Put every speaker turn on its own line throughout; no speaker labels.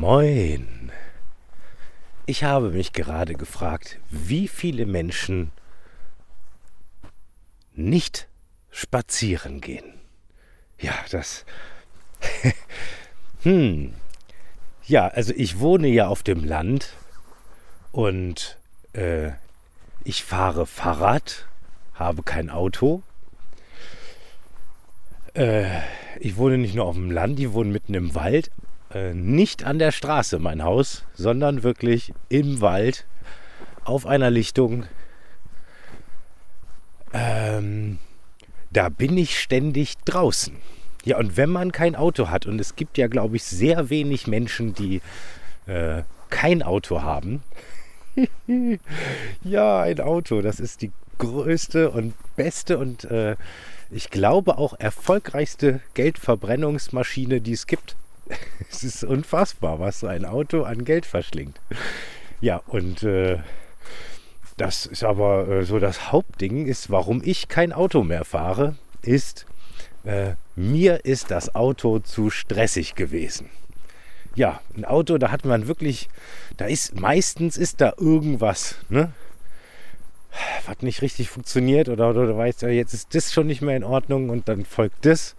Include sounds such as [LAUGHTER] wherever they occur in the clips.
Moin. Ich habe mich gerade gefragt, wie viele Menschen nicht spazieren gehen. Ja, das. [LAUGHS] hm. Ja, also ich wohne ja auf dem Land und äh, ich fahre Fahrrad, habe kein Auto. Äh, ich wohne nicht nur auf dem Land, ich wohne mitten im Wald, äh, nicht an der Straße mein Haus, sondern wirklich im Wald auf einer Lichtung. Ähm, da bin ich ständig draußen. Ja, und wenn man kein Auto hat, und es gibt ja, glaube ich, sehr wenig Menschen, die äh, kein Auto haben. [LAUGHS] ja, ein Auto, das ist die größte und beste und äh, ich glaube auch erfolgreichste Geldverbrennungsmaschine, die es gibt. [LAUGHS] es ist unfassbar, was so ein Auto an Geld verschlingt. Ja, und äh, das ist aber äh, so das Hauptding ist, warum ich kein Auto mehr fahre, ist, äh, mir ist das Auto zu stressig gewesen. Ja, ein Auto, da hat man wirklich, da ist meistens ist da irgendwas, ne? Was nicht richtig funktioniert oder, oder, oder weißt du, jetzt ist das schon nicht mehr in Ordnung und dann folgt das.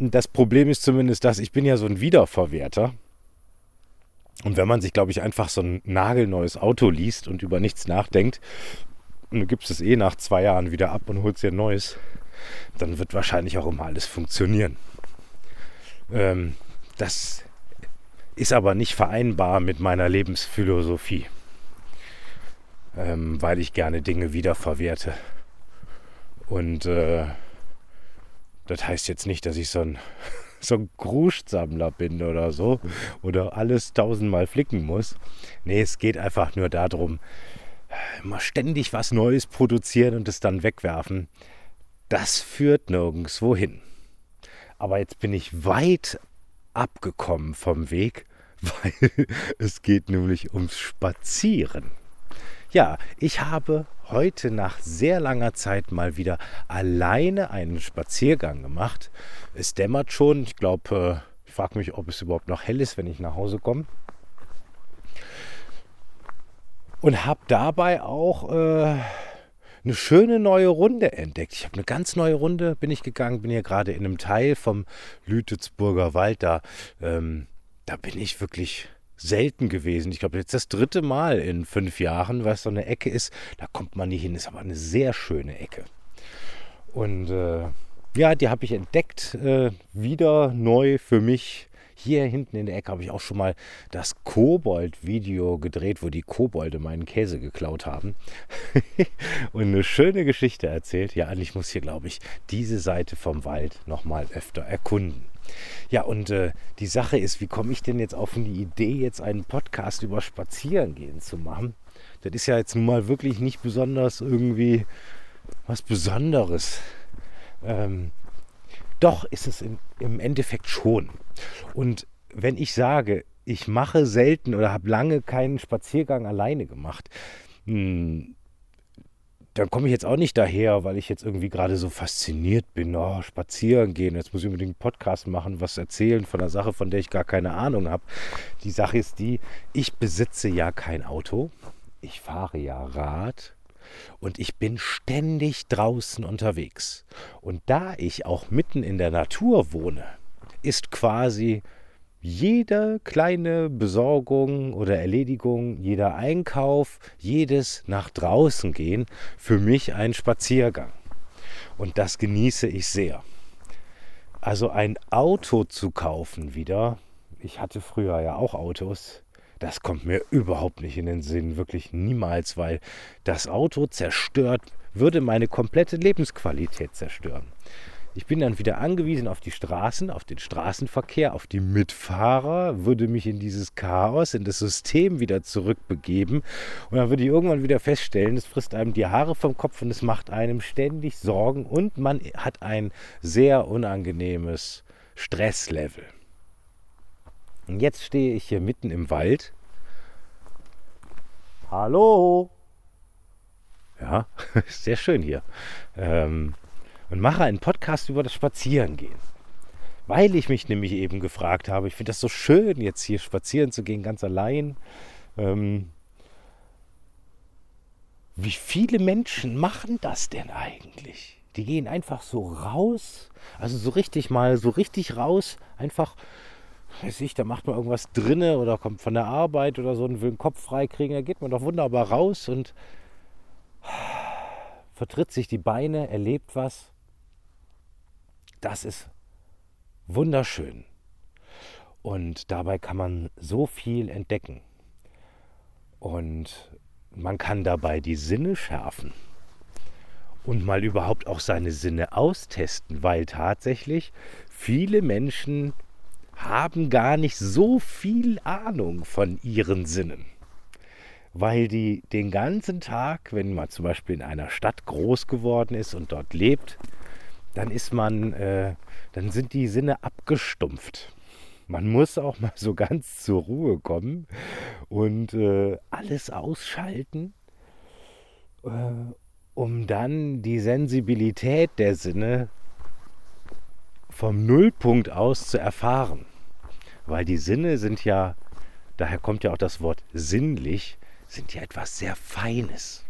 Das Problem ist zumindest, dass ich bin ja so ein Wiederverwerter. Und wenn man sich, glaube ich, einfach so ein nagelneues Auto liest und über nichts nachdenkt, und du gibst es eh nach zwei Jahren wieder ab und holst dir ein neues, dann wird wahrscheinlich auch immer alles funktionieren. Ähm, das ist aber nicht vereinbar mit meiner Lebensphilosophie, ähm, weil ich gerne Dinge wiederverwerte. Und äh, das heißt jetzt nicht, dass ich so ein, [LAUGHS] so ein Kruschtsammler bin oder so oder alles tausendmal flicken muss. Nee, es geht einfach nur darum, immer ständig was Neues produzieren und es dann wegwerfen. Das führt nirgendwo hin. Aber jetzt bin ich weit abgekommen vom Weg, [LAUGHS] weil es geht nämlich ums Spazieren. Ja, ich habe heute nach sehr langer Zeit mal wieder alleine einen Spaziergang gemacht. Es dämmert schon. Ich glaube, äh, ich frage mich, ob es überhaupt noch hell ist, wenn ich nach Hause komme. Und habe dabei auch äh, eine schöne neue Runde entdeckt. Ich habe eine ganz neue Runde, bin ich gegangen, bin hier gerade in einem Teil vom Lütitzburger Wald. Da, ähm, da bin ich wirklich selten gewesen. Ich glaube, jetzt das dritte Mal in fünf Jahren, weil es so eine Ecke ist. Da kommt man nicht hin. Ist aber eine sehr schöne Ecke. Und äh, ja, die habe ich entdeckt, äh, wieder neu für mich. Hier hinten in der Ecke habe ich auch schon mal das Kobold-Video gedreht, wo die Kobolde meinen Käse geklaut haben. [LAUGHS] und eine schöne Geschichte erzählt. Ja, und ich muss hier, glaube ich, diese Seite vom Wald nochmal öfter erkunden. Ja, und äh, die Sache ist, wie komme ich denn jetzt auf die Idee, jetzt einen Podcast über Spazierengehen zu machen? Das ist ja jetzt nun mal wirklich nicht besonders irgendwie was Besonderes. Ähm, doch ist es im, im Endeffekt schon. Und wenn ich sage, ich mache selten oder habe lange keinen Spaziergang alleine gemacht, hm, dann komme ich jetzt auch nicht daher, weil ich jetzt irgendwie gerade so fasziniert bin. Oh, spazieren gehen, jetzt muss ich unbedingt einen Podcast machen, was erzählen von einer Sache, von der ich gar keine Ahnung habe. Die Sache ist die, ich besitze ja kein Auto, ich fahre ja Rad und ich bin ständig draußen unterwegs. Und da ich auch mitten in der Natur wohne, ist quasi jede kleine Besorgung oder Erledigung, jeder Einkauf, jedes nach draußen gehen für mich ein Spaziergang. Und das genieße ich sehr. Also ein Auto zu kaufen wieder, ich hatte früher ja auch Autos, das kommt mir überhaupt nicht in den Sinn, wirklich niemals, weil das Auto zerstört, würde meine komplette Lebensqualität zerstören. Ich bin dann wieder angewiesen auf die Straßen, auf den Straßenverkehr, auf die Mitfahrer, würde mich in dieses Chaos, in das System wieder zurückbegeben. Und dann würde ich irgendwann wieder feststellen, es frisst einem die Haare vom Kopf und es macht einem ständig Sorgen und man hat ein sehr unangenehmes Stresslevel. Und jetzt stehe ich hier mitten im Wald. Hallo! Ja, [LAUGHS] sehr schön hier. Ähm, und mache einen Podcast über das Spazierengehen. weil ich mich nämlich eben gefragt habe, ich finde das so schön, jetzt hier spazieren zu gehen, ganz allein. Ähm, wie viele Menschen machen das denn eigentlich? Die gehen einfach so raus, also so richtig mal, so richtig raus, einfach, weiß ich, da macht man irgendwas drinne oder kommt von der Arbeit oder so und will den Kopf freikriegen, da geht man doch wunderbar raus und vertritt sich die Beine, erlebt was. Das ist wunderschön. Und dabei kann man so viel entdecken. Und man kann dabei die Sinne schärfen und mal überhaupt auch seine Sinne austesten, weil tatsächlich viele Menschen haben gar nicht so viel Ahnung von ihren Sinnen. Weil die den ganzen Tag, wenn man zum Beispiel in einer Stadt groß geworden ist und dort lebt, dann ist man, äh, dann sind die Sinne abgestumpft. Man muss auch mal so ganz zur Ruhe kommen und äh, alles ausschalten, äh, um dann die Sensibilität der Sinne vom Nullpunkt aus zu erfahren. Weil die Sinne sind ja, daher kommt ja auch das Wort sinnlich, sind ja etwas sehr Feines.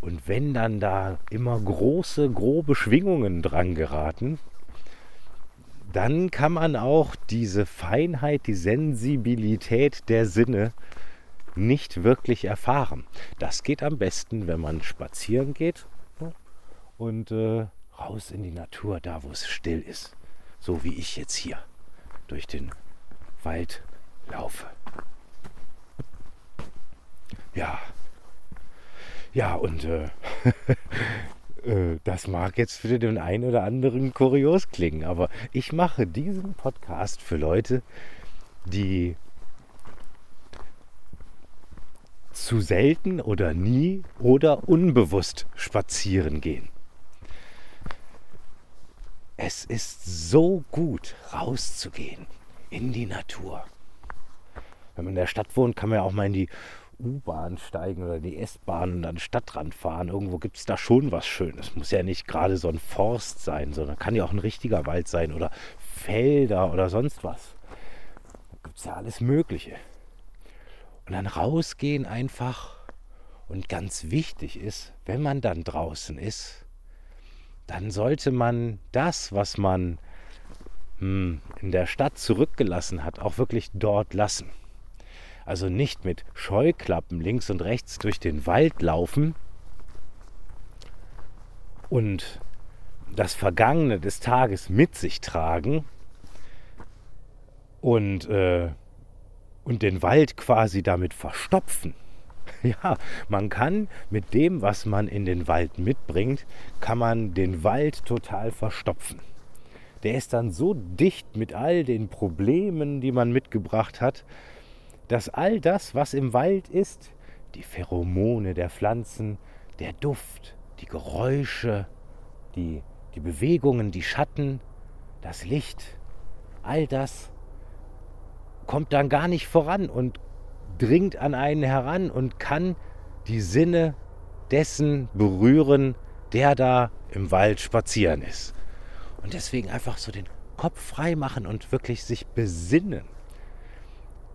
Und wenn dann da immer große, grobe Schwingungen dran geraten, dann kann man auch diese Feinheit, die Sensibilität der Sinne nicht wirklich erfahren. Das geht am besten, wenn man spazieren geht ne, und äh, raus in die Natur, da wo es still ist. So wie ich jetzt hier durch den Wald laufe. Ja. Ja, und äh, [LAUGHS] Äh, das mag jetzt für den einen oder anderen kurios klingen, aber ich mache diesen Podcast für Leute, die zu selten oder nie oder unbewusst spazieren gehen. Es ist so gut, rauszugehen in die Natur. Wenn man in der Stadt wohnt, kann man ja auch mal in die U-Bahn steigen oder die S-Bahn und an den Stadtrand fahren. Irgendwo gibt es da schon was Schönes. Muss ja nicht gerade so ein Forst sein, sondern kann ja auch ein richtiger Wald sein oder Felder oder sonst was. Da gibt es ja alles Mögliche. Und dann rausgehen einfach. Und ganz wichtig ist, wenn man dann draußen ist, dann sollte man das, was man hm, in der Stadt zurückgelassen hat, auch wirklich dort lassen. Also nicht mit Scheuklappen links und rechts durch den Wald laufen und das Vergangene des Tages mit sich tragen und, äh, und den Wald quasi damit verstopfen. [LAUGHS] Ja, man kann mit dem, was man in den Wald mitbringt, kann man den Wald total verstopfen. Der ist dann so dicht mit all den Problemen, die man mitgebracht hat, dass all das, was im Wald ist, die Pheromone der Pflanzen, der Duft, die Geräusche, die, die Bewegungen, die Schatten, das Licht, all das kommt dann gar nicht voran und dringt an einen heran und kann die Sinne dessen berühren, der da im Wald spazieren ist. Und deswegen einfach so den Kopf frei machen und wirklich sich besinnen.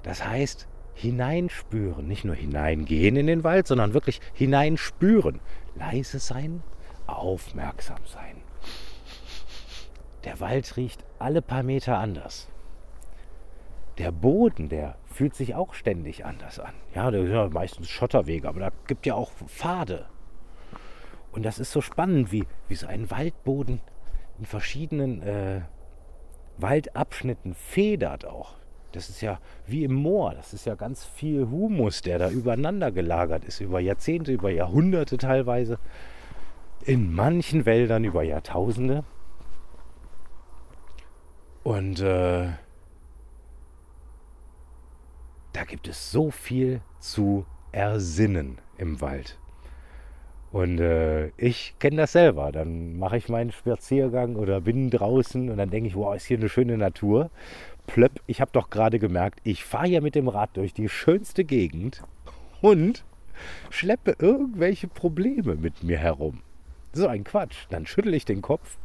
Das heißt, hineinspüren, nicht nur hineingehen in den Wald, sondern wirklich hineinspüren. Leise sein, aufmerksam sein. Der Wald riecht alle paar Meter anders. Der Boden, der fühlt sich auch ständig anders an. Ja, da sind ja meistens Schotterwege, aber da gibt ja auch Pfade. Und das ist so spannend, wie, wie so ein Waldboden in verschiedenen äh, Waldabschnitten federt auch. Das ist ja wie im Moor. Das ist ja ganz viel Humus, der da übereinander gelagert ist, über Jahrzehnte, über Jahrhunderte teilweise. In manchen Wäldern über Jahrtausende. Und äh, da gibt es so viel zu ersinnen im Wald. Und äh, ich kenne das selber. Dann mache ich meinen Spaziergang oder bin draußen und dann denke ich, wow, ist hier eine schöne Natur plöpp, ich habe doch gerade gemerkt, ich fahre ja mit dem Rad durch die schönste Gegend und schleppe irgendwelche Probleme mit mir herum. So ein Quatsch. Dann schüttel ich den Kopf,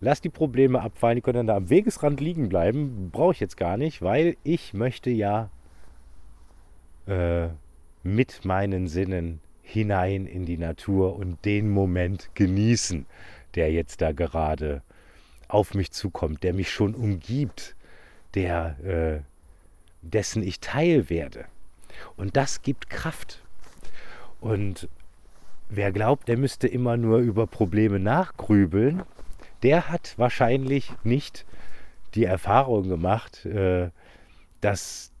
Lass die Probleme abfallen, die können dann da am Wegesrand liegen bleiben. Brauche ich jetzt gar nicht, weil ich möchte ja äh, mit meinen Sinnen hinein in die Natur und den Moment genießen, der jetzt da gerade auf mich zukommt, der mich schon umgibt, der äh, dessen ich Teil werde. Und das gibt Kraft. Und wer glaubt, der müsste immer nur über Probleme nachgrübeln, der hat wahrscheinlich nicht die Erfahrung gemacht, äh, dass,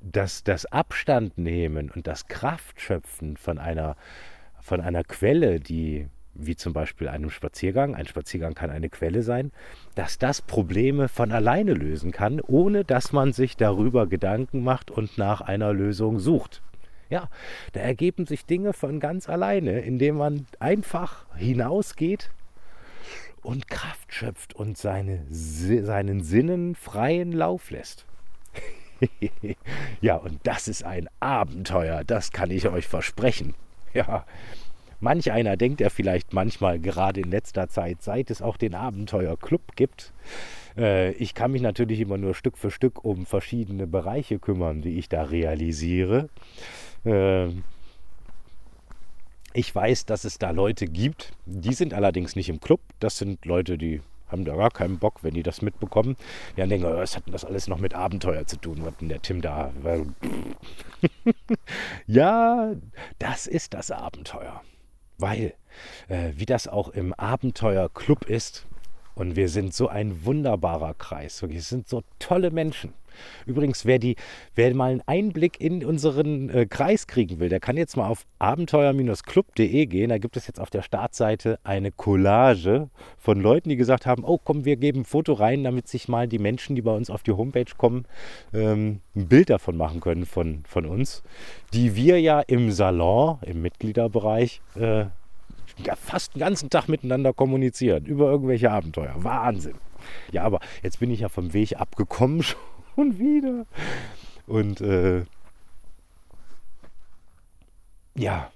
dass das Abstand nehmen und das Kraftschöpfen von einer, von einer Quelle, die wie zum Beispiel einem Spaziergang, ein Spaziergang kann eine Quelle sein, dass das Probleme von alleine lösen kann, ohne dass man sich darüber Gedanken macht und nach einer Lösung sucht. Ja, da ergeben sich Dinge von ganz alleine, indem man einfach hinausgeht und Kraft schöpft und seine, seinen Sinnen freien Lauf lässt. [LAUGHS] ja, und das ist ein Abenteuer, das kann ich euch versprechen. [LAUGHS] Ja, manch einer denkt ja vielleicht manchmal, gerade in letzter Zeit, seit es auch den Abenteuerclub gibt, äh, ich kann mich natürlich immer nur Stück für Stück um verschiedene Bereiche kümmern, die ich da realisiere. Äh, ich weiß, dass es da Leute gibt, die sind allerdings nicht im Club. Das sind Leute, die haben da gar keinen Bock, wenn die das mitbekommen. Die dann denken, oh, was hat denn das alles noch mit Abenteuer zu tun, was denn der Tim da. [LAUGHS] ja, das ist das Abenteuer. Weil, äh, wie das auch im Abenteuerclub ist, und wir sind so ein wunderbarer Kreis. Wir sind so tolle Menschen. Übrigens, wer, die, wer mal einen Einblick in unseren äh, Kreis kriegen will, der kann jetzt mal auf abenteuer-club.de gehen. Da gibt es jetzt auf der Startseite eine Collage von Leuten, die gesagt haben, oh komm, wir geben ein Foto rein, damit sich mal die Menschen, die bei uns auf die Homepage kommen, ähm, ein Bild davon machen können von, von uns, die wir ja im Salon, im Mitgliederbereich, äh, fast den ganzen Tag miteinander kommunizieren über irgendwelche Abenteuer. Wahnsinn. Ja, aber jetzt bin ich ja vom Weg abgekommen [LAUGHS] schon wieder. Und äh, ja,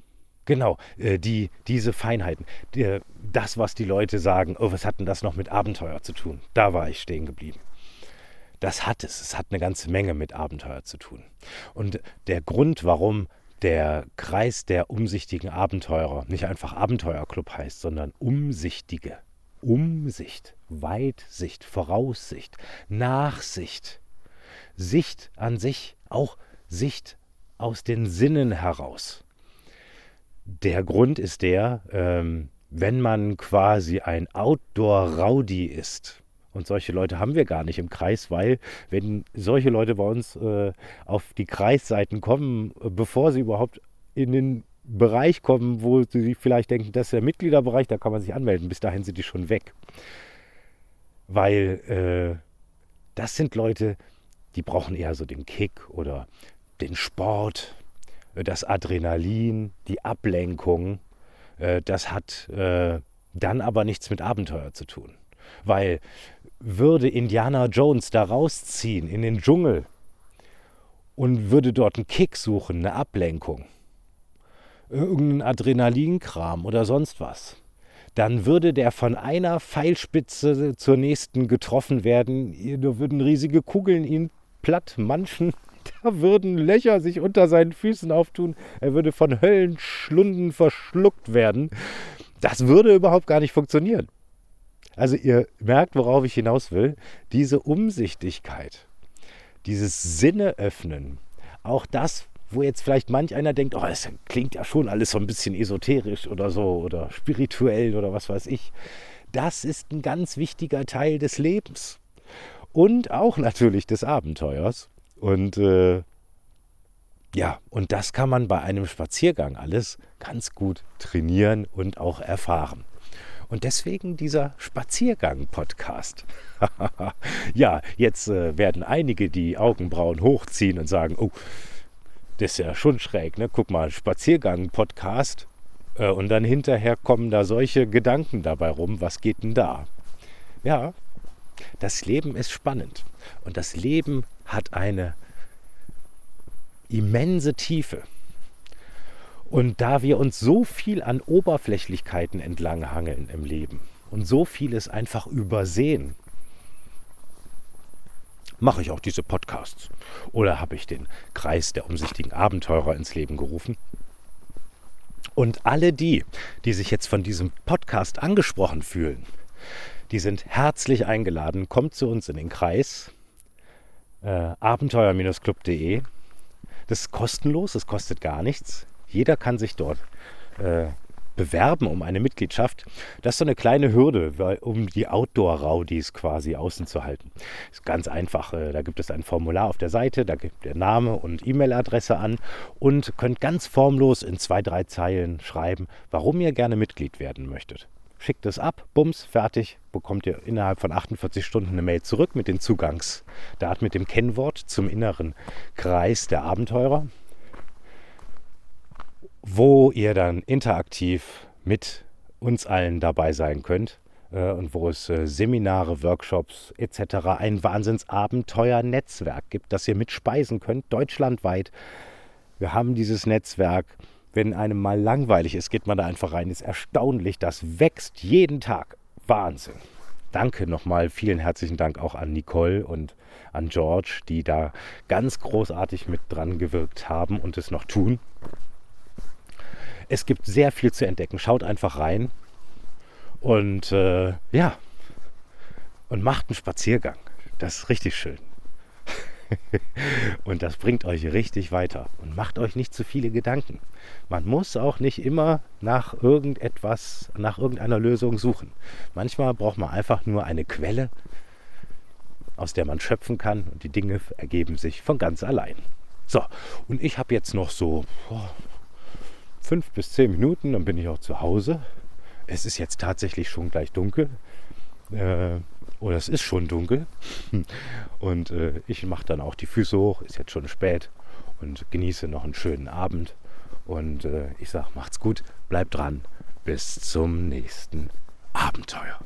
genau, äh, die, diese Feinheiten, die, das, was die Leute sagen, oh, was hat denn das noch mit Abenteuer zu tun? Da war ich stehen geblieben. Das hat es. Es hat eine ganze Menge mit Abenteuer zu tun. Und der Grund, warum der Kreis der umsichtigen Abenteurer nicht einfach Abenteuerclub heißt, sondern umsichtige. Umsicht, Weitsicht, Voraussicht, Nachsicht, Sicht an sich, auch Sicht aus den Sinnen heraus. Der Grund ist der, ähm, wenn man quasi ein Outdoor-Rowdy ist, und solche Leute haben wir gar nicht im Kreis, weil wenn solche Leute bei uns äh, auf die Kreisseiten kommen, äh, bevor sie überhaupt in den Bereich kommen, wo sie vielleicht denken, das ist der Mitgliederbereich, da kann man sich anmelden. Bis dahin sind die schon weg. Weil äh, das sind Leute, die brauchen eher so den Kick oder den Sport, äh, das Adrenalin, die Ablenkung. Äh, das hat äh, dann aber nichts mit Abenteuer zu tun. Weil würde Indiana Jones da rausziehen in den Dschungel und würde dort einen Kick suchen, eine Ablenkung, irgendeinen Adrenalinkram oder sonst was, dann würde der von einer Pfeilspitze zur nächsten getroffen werden. Da würden riesige Kugeln ihn platt manchen. [LAUGHS] Da würden Löcher sich unter seinen Füßen auftun. Er würde von Höllenschlunden verschluckt werden. Das würde überhaupt gar nicht funktionieren. Also ihr merkt, worauf ich hinaus will. Diese Umsichtigkeit, dieses Sinne öffnen, auch das, wo jetzt vielleicht manch einer denkt, oh, das klingt ja schon alles so ein bisschen esoterisch oder so oder spirituell oder was weiß ich. Das ist ein ganz wichtiger Teil des Lebens und auch natürlich des Abenteuers. Und äh, ja, und das kann man bei einem Spaziergang alles ganz gut trainieren und auch erfahren. Und deswegen dieser Spaziergang-Podcast. [LAUGHS] ja, jetzt äh, werden einige die Augenbrauen hochziehen und sagen, oh, das ist ja schon schräg, ne? Guck mal, Spaziergang-Podcast. Äh, und dann hinterher kommen da solche Gedanken dabei rum, was geht denn da? Ja, das Leben ist spannend. Und das Leben hat eine immense Tiefe. Und da wir uns so viel an Oberflächlichkeiten entlanghangeln im Leben und so vieles einfach übersehen. Mache ich auch diese Podcasts? Oder habe ich den Kreis der umsichtigen Abenteurer ins Leben gerufen? Und alle die, die sich jetzt von diesem Podcast angesprochen fühlen, die sind herzlich eingeladen. Kommt zu uns in den Kreis äh, abenteuer-club.de. Das ist kostenlos, es kostet gar nichts. Jeder kann sich dort äh, bewerben um eine Mitgliedschaft. Das ist so eine kleine Hürde, weil, um die Outdoor-Raudis quasi außen zu halten. Ist ganz einfach. Äh, da gibt es ein Formular auf der Seite, da gibt der Name und E-Mail-Adresse an und könnt ganz formlos in zwei, drei Zeilen schreiben, warum ihr gerne Mitglied werden möchtet. Schickt es ab, bums, fertig, bekommt ihr innerhalb von 48 Stunden eine Mail zurück mit den Zugangsdaten, mit dem Kennwort zum inneren Kreis der Abenteurer wo ihr dann interaktiv mit uns allen dabei sein könnt äh, und wo es äh, Seminare, Workshops etc. ein Wahnsinnsabenteuer-Netzwerk gibt, das ihr mitspeisen könnt, deutschlandweit. Wir haben dieses Netzwerk. Wenn einem mal langweilig ist, geht man da einfach rein. Ist erstaunlich, das wächst jeden Tag. Wahnsinn. Danke nochmal, vielen herzlichen Dank auch an Nicole und an George, die da ganz großartig mit dran gewirkt haben und es noch tun. Es gibt sehr viel zu entdecken. Schaut einfach rein und äh, ja, und macht einen Spaziergang. Das ist richtig schön. [LAUGHS] und das bringt euch richtig weiter. Und macht euch nicht zu viele Gedanken. Man muss auch nicht immer nach irgendetwas, nach irgendeiner Lösung suchen. Manchmal braucht man einfach nur eine Quelle, aus der man schöpfen kann und die Dinge ergeben sich von ganz allein. So, und ich habe jetzt noch so oh, fünf bis zehn Minuten, dann bin ich auch zu Hause. Es ist jetzt tatsächlich schon gleich dunkel. Äh, oder es ist schon dunkel. [LAUGHS] Und äh, ich mache dann auch die Füße hoch, ist jetzt schon spät und genieße noch einen schönen Abend. Und äh, ich sage, macht's gut, bleibt dran. Bis zum nächsten Abenteuer.